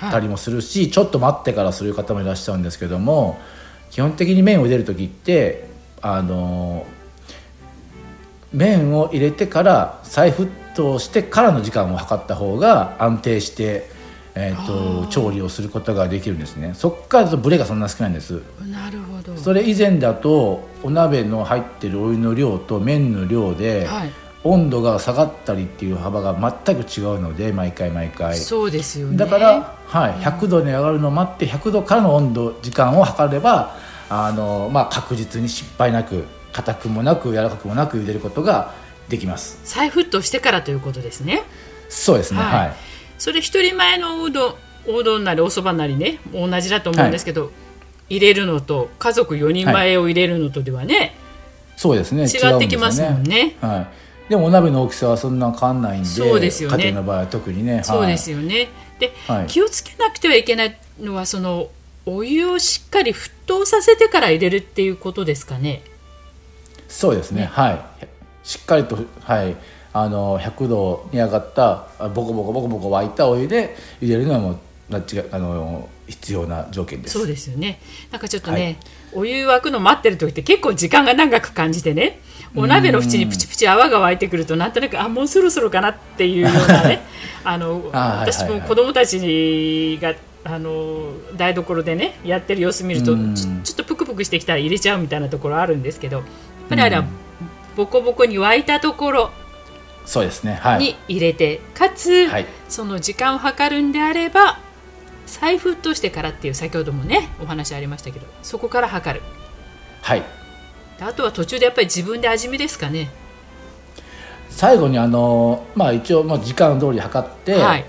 たりもするし、はい、ちょっと待ってからする方もいらっしゃるんですけども基本的に麺を入れる時ってあの麺を入れてから再沸騰してからの時間を計った方が安定して、えーと、調理をすることができるんですね。そっからだとブレがそんな少ないんです。なるほど。それ以前だとお鍋の入ってるお湯の量と麺の量で、はい温度が下がったりっていう幅が全く違うので毎回毎回。そうですよね。だから、はい、100度に上がるのを待って100度からの温度時間を測ればあの、まあ、確実に失敗なく硬くもなく柔らかくもなく茹でることができます。再沸騰してからということですね。そうですねはい。はい、それ一人前のおうどんおうどんなりおそばなりね同じだと思うんですけど、入れるのと家族4人前を入れるのとではね、そうですね。違ってきますもんね。違うんですよはい、でもお鍋の大きさはそんな変わんないんでそうですよね。家庭の場合は特にね。そうですよ、よね。で、はい。気をつけなくてはいけないのはそのお湯をしっかり沸騰させてから入れるっていうことですかね。そうですね。はい。しっかりとはい。あの100度に上がったあボコボコボコボコ沸いたお湯で茹でるのはもうなっちがあの必要な条件です。そうですよね。なんかちょっとね、はい。お湯沸くの待ってる時って結構時間が長く感じてね、お鍋の縁にプチプチ泡が沸いてくるとなんとなくあもうそろそろかなっていうようなね、<laughs> あの私も子供たちがあの台所でねやってる様子見るとちょっとプクプクしてきたら入れちゃうみたいなところあるんですけど、やっぱりあれはボコボコに沸いたところそうですねはい。に入れて、かつ、はい。その時間を計るんであれば再沸騰してからっていう先ほどもねお話ありましたけどそこから測る。はい。であとは途中でやっぱり自分で味見ですかね。最後にあのまあ一応まあ時間通り測って、はい。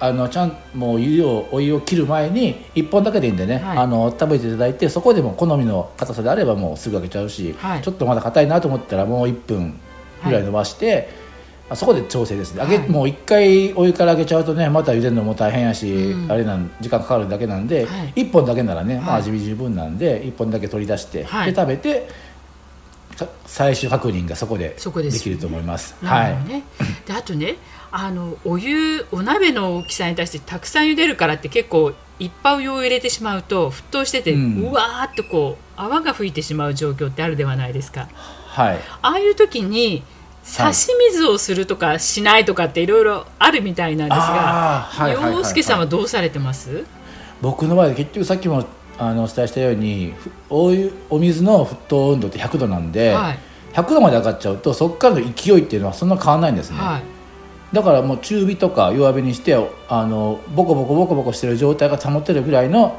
あのちゃんもう湯をお湯を切る前に1本だけでいいんでね、はい。あの食べていただいてそこでも好みの硬さであればもうすぐ開けちゃうし、はい。ちょっとまだ硬いなと思ったらもう1分ぐらい伸ばして、あそこで調整ですね、はい。もう1回お湯から揚げちゃうとねまた茹でるのも大変やし、うん。あれなん時間かかるだけなんで、はい。1本だけならね、まあ、はい味見十分なんで1本だけ取り出して、はい。で食べてか最終確認がそこでそこできると思います。なるほどね、であとねあのお湯お鍋の大きさに対してたくさん茹でるからって結構いっぱいお湯を入れてしまうと沸騰してて、ううんわーっとこう泡が吹いてしまう状況ってあるではないですか。はい。ああいう時に差し水をするとかしないとかっていろいろあるみたいなんですが、はい洋介さんはどうされてます？僕の場合結局さっきもあのお伝えしたようにふお湯お水の沸騰温度って100度なんで、はい。100度まで上がっちゃうとそこからの勢いっていうのはそんな変わらないんですね、はい。だからもう中火とか弱火にしてあのボコボコボコボコしてる状態が保てるぐらいの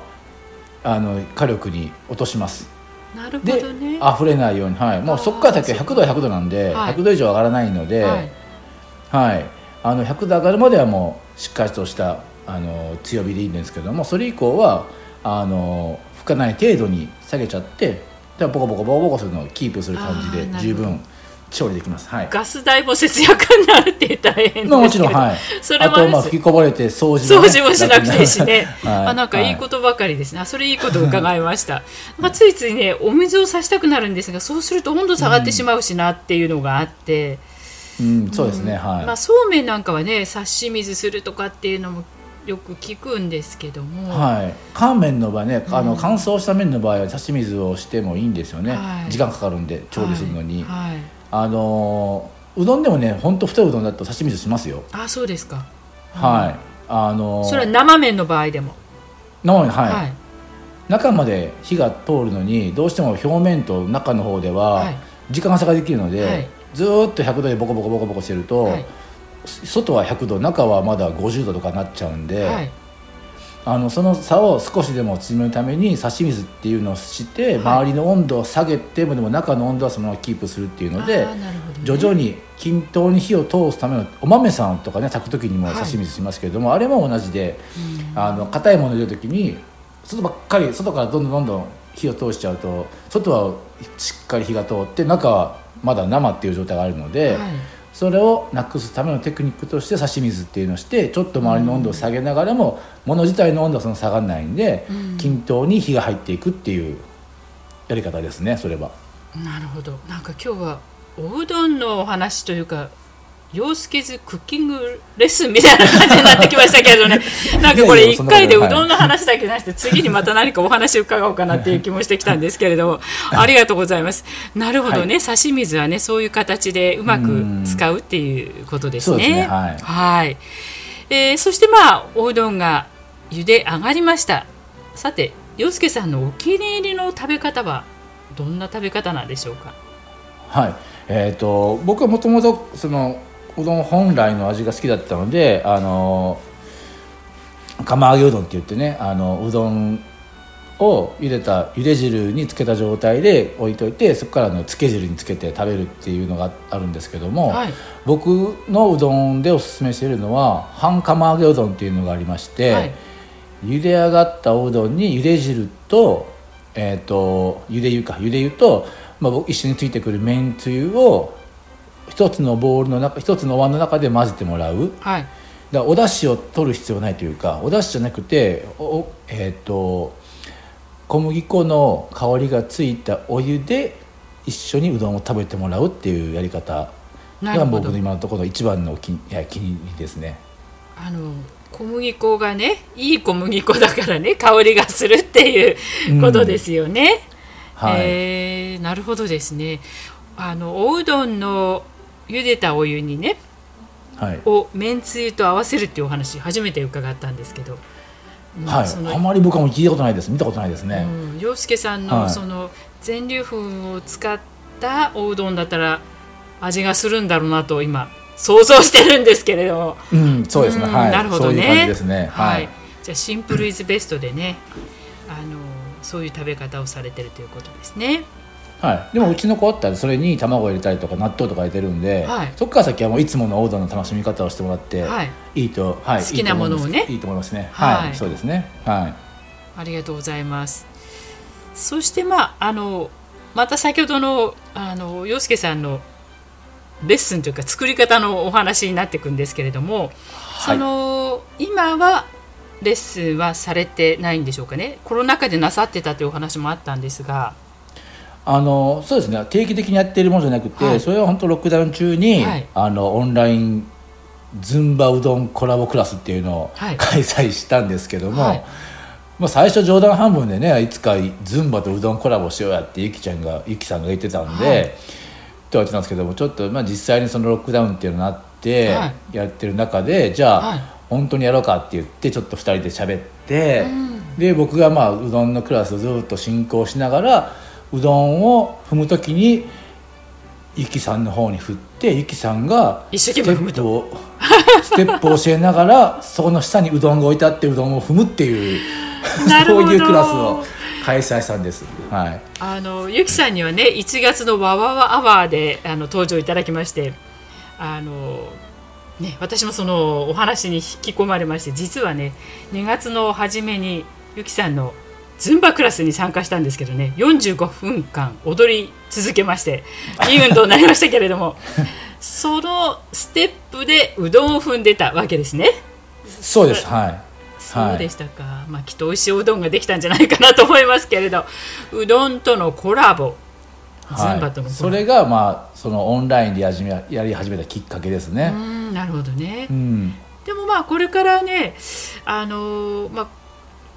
あの火力に落としますなるほでどね。溢れないように、はい、もうそこから先は100度は100度なんで、はい。100度以上上がらないので、はい。はい、あの100度上がるまではもうしっかりとしたあの強火でいいんですけどもそれ以降はあの吹かない程度に下げちゃってでボコボコボコボコするのをキープする感じで十分調理できます。はい。ガス代も節約になるって言ったら変ですもちろん、はい、それあともあれですまあ吹きこぼれて掃除も、ね、掃除もしなくていいしね、<laughs> はい。あなんかいいことばかりですね、あそれいいことを伺いました、<laughs> まあ、ついついねお水をさしたくなるんですがそうすると温度下がってしまうしなっていうのがあって、うん、そうですね、はい、まあ、そうめんなんかはね差し水するとかっていうのもよく聞くんですけども、はい、乾麺の場合ね、あの乾燥した麺の場合は差し水をしてもいいんですよね、はい。時間かかるんで調理するのに、はいはいあのーうどんでもねほんと太いうどんだと差し水しますよ、あそうですか。はい。あのーそれは生麺の場合でも、生にはい、はい。中まで火が通るのにどうしても表面と中の方でははい。時間差ができるので、はい。ずーっと100度でボコボコボコボコしてると、はい。外は100度中はまだ50度とかなっちゃうんで、はいあのその差を少しでも縮めるために差し水っていうのをして、周りの温度を下げてもでも中の温度はそのままキープするっていうのでね。徐々に均等に火を通すためのお豆さんとかね炊く時にもはい。差し水しますけれども、あれも同じで、あの硬いものを入れる時に外ばっかり外からどんどんどんどん火を通しちゃうと外はしっかり火が通って中はまだ生っていう状態があるので。はいそれをなくすためのテクニックとして差し水っていうのをしてちょっと周りの温度を下げながらも、物自体の温度はその下がらないんで、均等に火が入っていくっていうやり方ですねそれは。なるほど。なんか今日はおうどんのお話というか洋介ズクッキングレッスンみたいな感じになってきましたけどね。<laughs> なんかこれいやいや1回でうどんの話だけじゃなくて次にまた何かお話を伺おうかなっていう気もしてきたんですけれど。もありがとうございます。なるほどね、差し水はねそういう形でうまく使うっていうことですね。はい。はい。えーそしてまあおうどんが茹で上がりました。さて洋介さんのお気に入りの食べ方はどんな食べ方なんでしょうか？はい。えー、と僕はもともとそのうどん本来の味が好きだったのであの釜揚げうどんって言ってねあのうどんを茹でた茹で汁につけた状態で置いといてそこからのつけ汁につけて食べるっていうのがあるんですけども、はい。僕のうどんでおすすめしているのは半釜揚げうどんっていうのがありまして、はい。茹で上がったおうどんに茹で汁と,、えー、と茹で湯か茹で湯と、まあ、僕一緒についてくるめんつゆを一つのボウルの中一つのお椀の中で混ぜてもらう。はい。だからお出汁を取る必要ないというかお出汁じゃなくておえっ、と小麦粉の香りがついたお湯で一緒にうどんを食べてもらうっていうやり方。が僕の今のところの一番のお気にいや気に入りですね。あの小麦粉がねいい小麦粉だからね香りがするっていうことですよね。はい、えーなるほどですね。あのおうどんの茹でたお湯にねはい。をめんつゆと合わせるっていうお話初めて伺ったんですけど、うんはい。あまり僕はもう聞いたことないです。見たことないですね、うん、洋介さんはい。のその全粒粉を使ったおうどんだったら味がするんだろうなと今想像してるんですけれども。うん。そうですね。うん。はいなるほどね。そういう感じですね。ははいい、じゃあシンプルイズベストでね、あのそういう食べ方をされてるということですね。はい、でもうちの子だったらそれに卵を入れたりとか納豆とか入れてるんで、はい。そこから先はもういつものおうどんの楽しみ方をしてもらって、はい。い、いと、はい、好きなものをね。いいと思います。ね。はい、はいそうですね。はい。ありがとうございます。そしてまああのまた先ほどのあの洋介さんのレッスンというか作り方のお話になっていくんですけれども、はい。その今はレッスンはされてないんでしょうかね。コロナ禍でなさってたというお話もあったんですが、あのそうですね。定期的にやっているものじゃなくて、はい。それは本当ロックダウン中に、はい。あのオンラインズンバうどんコラボクラスっていうのをはい。開催したんですけども、はい。まあ、最初冗談半分でねいつかズンバとうどんコラボしようやってゆきちゃんがゆきさんが言ってたんで、はい。って言われてたんですけどもちょっと、まあ、実際にそのロックダウンっていうのがあって、はい。やってる中でじゃあ、はい。本当にやろうかって言ってちょっと2人で喋って、で僕がまあうどんのクラスをずっと進行しながらうどんを踏む時にゆきさんの方に振ってゆきさんが一生懸命踏むとステップをステップを教えながらそこの下にうどんが置いてあってうどんを踏むっていう <laughs> そういうクラスを開催したんです。はい。あのゆきさんにはね1月のわわわアワーであの登場いただきましてあの、ね、私もそのお話に引き込まれまして実はね2月の初めにゆきさんのズンバクラスに参加したんですけどね45分間踊り続けましていい運動になりましたけれどもそのステップでうどんを踏んでたわけですね。そうですはい。そうでしたか、まあきっと美味しいおうどんができたんじゃないかなと思いますけれどうどんとのコラボズンバとのそれがまあそのオンラインでやじめやり始めたきっかけですうね。んなるほどね、うん。でもまあこれからねあのまあ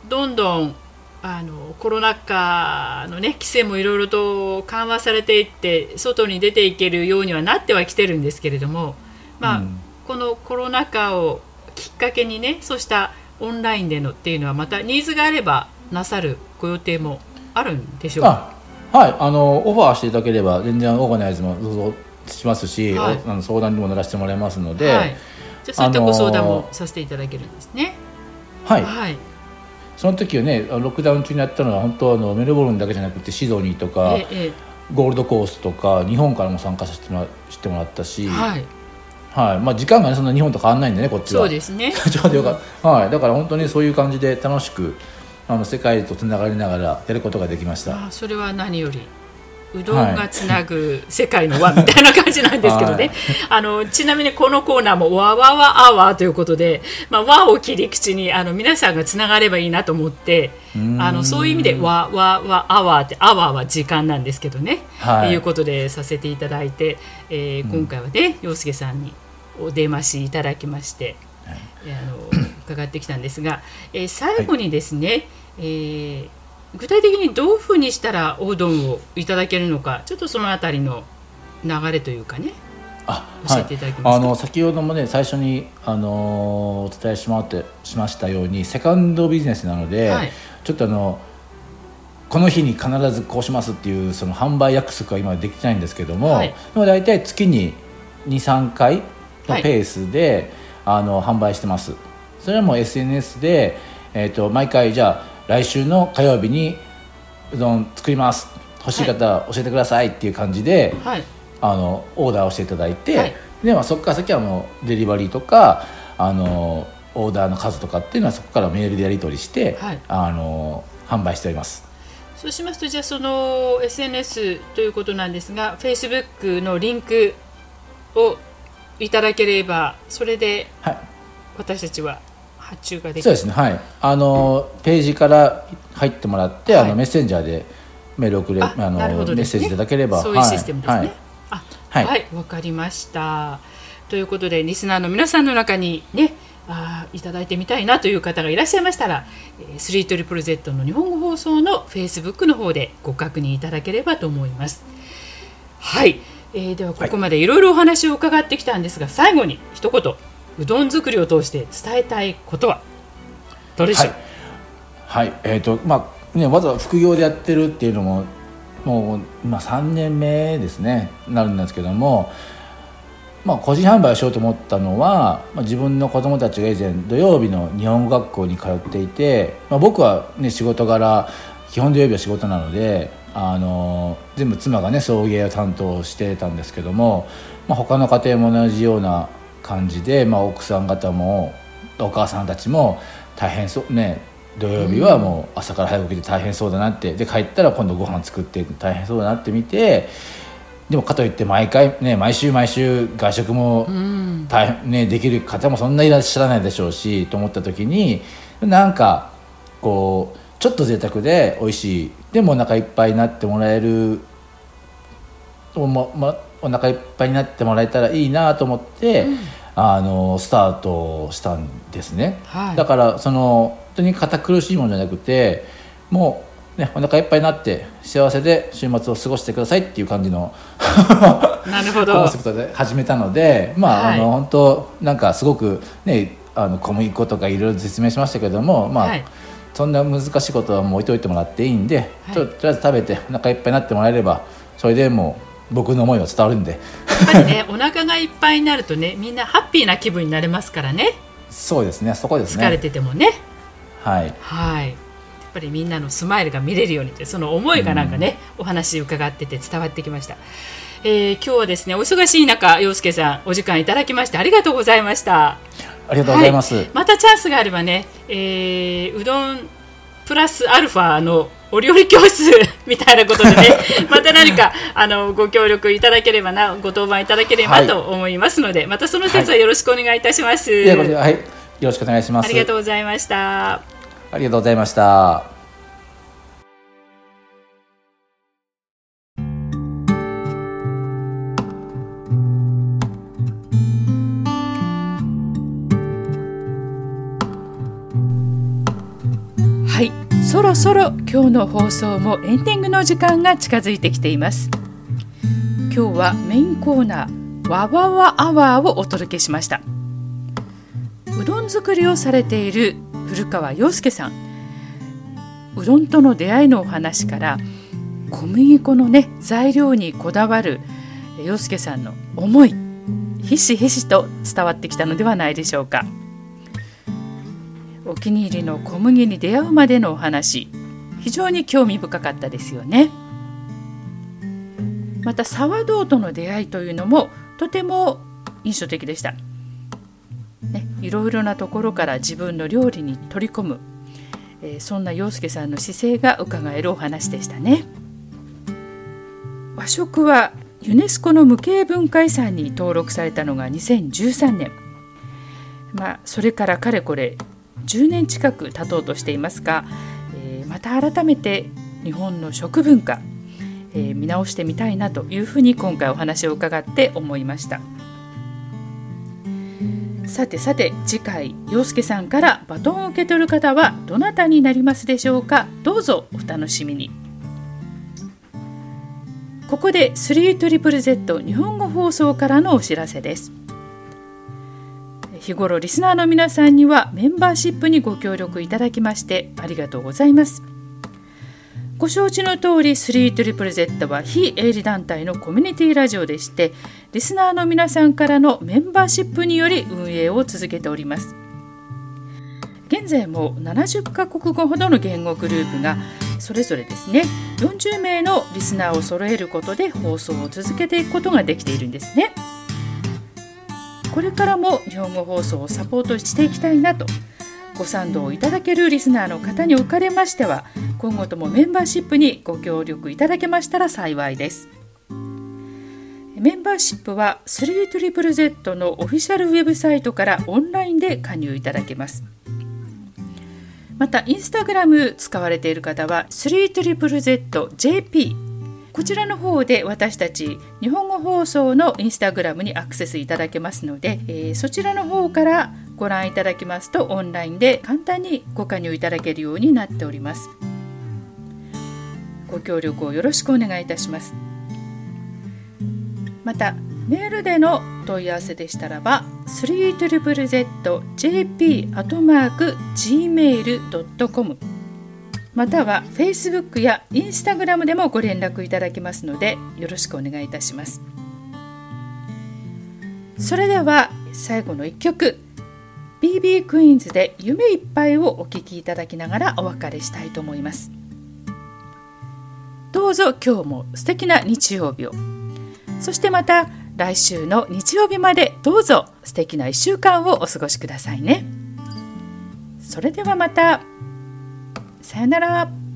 どんどんあのコロナ禍のね規制もいろいろと緩和されていって外に出ていけるようにはなってはきてるんですけれどもまあ、うん。このコロナ禍をきっかけにねそうしたオンラインでのっていうのはまたニーズがあればなさるご予定もあるんでしょうか？あはい。あのオファーしていただければ全然オーガナイズもどうぞしますし、はい。おあの相談にも乗らせてもらいますので、はい、じゃあそういったご相談もさせていただけるんですね。はい。はい、その時はねロックダウン中にやったのは本当あのメルボルンだけじゃなくてシドニーとかええゴールドコーストとか日本からも参加させてもらしてもらったし、はい、はい。まあ、時間がねそんな日本と変わらないんでねこっちは。そうですね。<laughs> ちょうどよかった、はい、だから本当にそういう感じで楽しくあの世界とつながりながらやることができました。あそれは何よりうどんがつなぐ世界の輪みたいな感じなんですけどね、はい。あのちなみにこのコーナーも「わわわアワー」ということで「まあ、和」を切り口にあの皆さんがつながればいいなと思ってん。あのそういう意味で「わわわアワー」って「アワー」は時間なんですけどね、はい。い、うことでさせていただいて、えー今回はね洋介さんにお出ましいただきまして、えーあの伺ってきたんですが、えー最後にですね、えー具体的にどういうふうにしたらおうどんをいただけるのかちょっとそのあたりの流れというかねあ教えていただけますか？あの先ほどもね最初にあのお伝えしまってしましたようにセカンドビジネスなので、はい。ちょっとあのこの日に必ずこうしますっていうその販売約束は今できてないんですけども、はい。でも大体月に23回のペースで、あの販売してます。それはもう SNS で、えー、と毎回じゃあ来週の火曜日にうどん作ります。欲しい方教えてくださいっていう感じで、はい。あのオーダーをしていただいて、はい。でまあ、そこから先はもうデリバリーとかあのオーダーの数とかっていうのはそこからメールでやり取りして、はい。あの販売しております。そうしますとじゃあその SNS ということなんですが Facebook のリンクをいただければそれではい。私たちは発注ができる。そうですねはい。あのページから入ってもらって、はい。あのメッセンジャーでメール送れああのね。メッセージいただければそういうシステムですね。はい。あはい。はい、わ、かりました。ということでリスナーの皆さんの中にね、あーいただいてみたいなという方がいらっしゃいましたら、えー、3トリプル Z の日本語放送の Facebook の方でご確認いただければと思います。はい、えーではここまでいろいろお話を伺ってきたんですが、最後に一言うどん作りを通して伝えたいことは？どれでしょう？はい、はい、えっ、とまあねわざわざ副業でやってるっていうのももう今3年目ですね。なるんですけどもまあ個人販売をしようと思ったのは、まあ、自分の子供たちが以前土曜日の日本語学校に通っていて、まあ、僕はね仕事柄基本土曜日は仕事なのであの全部妻がね送迎を担当してたんですけども、まあ、他の家庭も同じような感じで、まあ、奥さん方もお母さんたちも大変そうね土曜日はもう朝から早く起きて大変そうだなってで帰ったら今度ご飯作って大変そうだなって見てでもかといって毎回ね毎週毎週外食も大変、ね、できる方もそんないらっしゃらないでしょうしと思った時になんかこうちょっと贅沢で美味しいでもお腹いっぱいになってもらえるお,、まま、お腹いっぱいになってもらえたらいいなと思って、あのスタートしたんですね、はい。だからその本当に堅苦しいものじゃなくてもう、ね、お腹いっぱいになって幸せで週末を過ごしてくださいっていう感じの <laughs> なるほコどンセプトで始めたのでまあ、はいあの本当なんかすごくねあの小麦粉とかいろいろ説明しましたけどもまあ、はい。そんな難しいことはもう置いといてもらっていいんで、はい。とりあえず食べてお腹いっぱいになってもらえればそれでもう僕の思いは伝わるんでやっぱりね <laughs> お腹がいっぱいになるとねみんなハッピーな気分になれますからねそうですねそこですね疲れててもね。はいはい。やっぱりみんなのスマイルが見れるようにというその思いがなんかね、お話伺ってて伝わってきました。えー今日はですねお忙しい中陽介さんお時間いただきましてありがとうございました。ありがとうございます、はいまたチャンスがあればね、えーうどんプラスアルファのお料理教室みたいなことでね <laughs> また何かあのご協力いただければなご当番いただければはい。と思いますので、またその説はよろしくお願いいたします。ではこれではい。よろしくお願いします。ありがとうございました。ありがとうございましたそろそろ今日の放送もエンディングの時間が近づいてきています。今日はメインコーナーわわわアワーをお届けしました。うどん作りをされている古川陽介さん。うどんとの出会いのお話から小麦粉のね材料にこだわる陽介さんの思いひしひしと伝わってきたのではないでしょうか。お気に入りの小麦に出会うまでのお話。非常に興味深かったですよね。また沢道との出会いというのもとても印象的でした、ね、いろいろなところから自分の料理に取り込む、えーそんな陽介さんの姿勢が伺えるお話でしたね。和食はユネスコの無形文化遺産に登録されたのが2013年。まあそれからかれこれ10年近く経とうとしていますが、えーまた改めて日本の食文化、えー見直してみたいなというふうに今回お話を伺って思いました。さてさて次回陽介さんからバトンを受け取る方はどなたになりますでしょうか？どうぞお楽しみに。ここで 3ZZZ 日本語放送からのお知らせです。日頃リスナーの皆さんにはメンバーシップにご協力いただきましてありがとうございます。ご承知の通り 3ZZZ は非営利団体のコミュニティラジオでしてリスナーの皆さんからのメンバーシップにより運営を続けております。現在も70カ国語ほどの言語グループがそれぞれですね40名のリスナーを揃えることで放送を続けていくことができているんですね。これからも日本語放送をサポートしていきたいなとご賛同いただけるリスナーの方におかれましては今後ともメンバーシップにご協力いただけましたら幸いです。メンバーシップは 3ZZZ のオフィシャルウェブサイトからオンラインで加入いただけます。またインスタグラム使われている方は 3ZZJP こちらの方で私たち日本語放送のインスタグラムにアクセスいただけますので、えー、そちらの方からご覧いただきますとオンラインで簡単にご加入いただけるようになっております。ご協力をよろしくお願いいたします。またメールでの問い合わせでしたらば 3ZZJP.gmail.com または Facebook や Instagram でもご連絡いただけますのでよろしくお願いいたしますそれでは最後の一曲 BB クイーンズで夢いっぱいをお聴きいただきながらお別れしたいと思いますどうぞ今日も素敵な日曜日をそしてまた来週の日曜日までどうぞ素敵な1週間をお過ごしくださいね。それではまた。さよなら。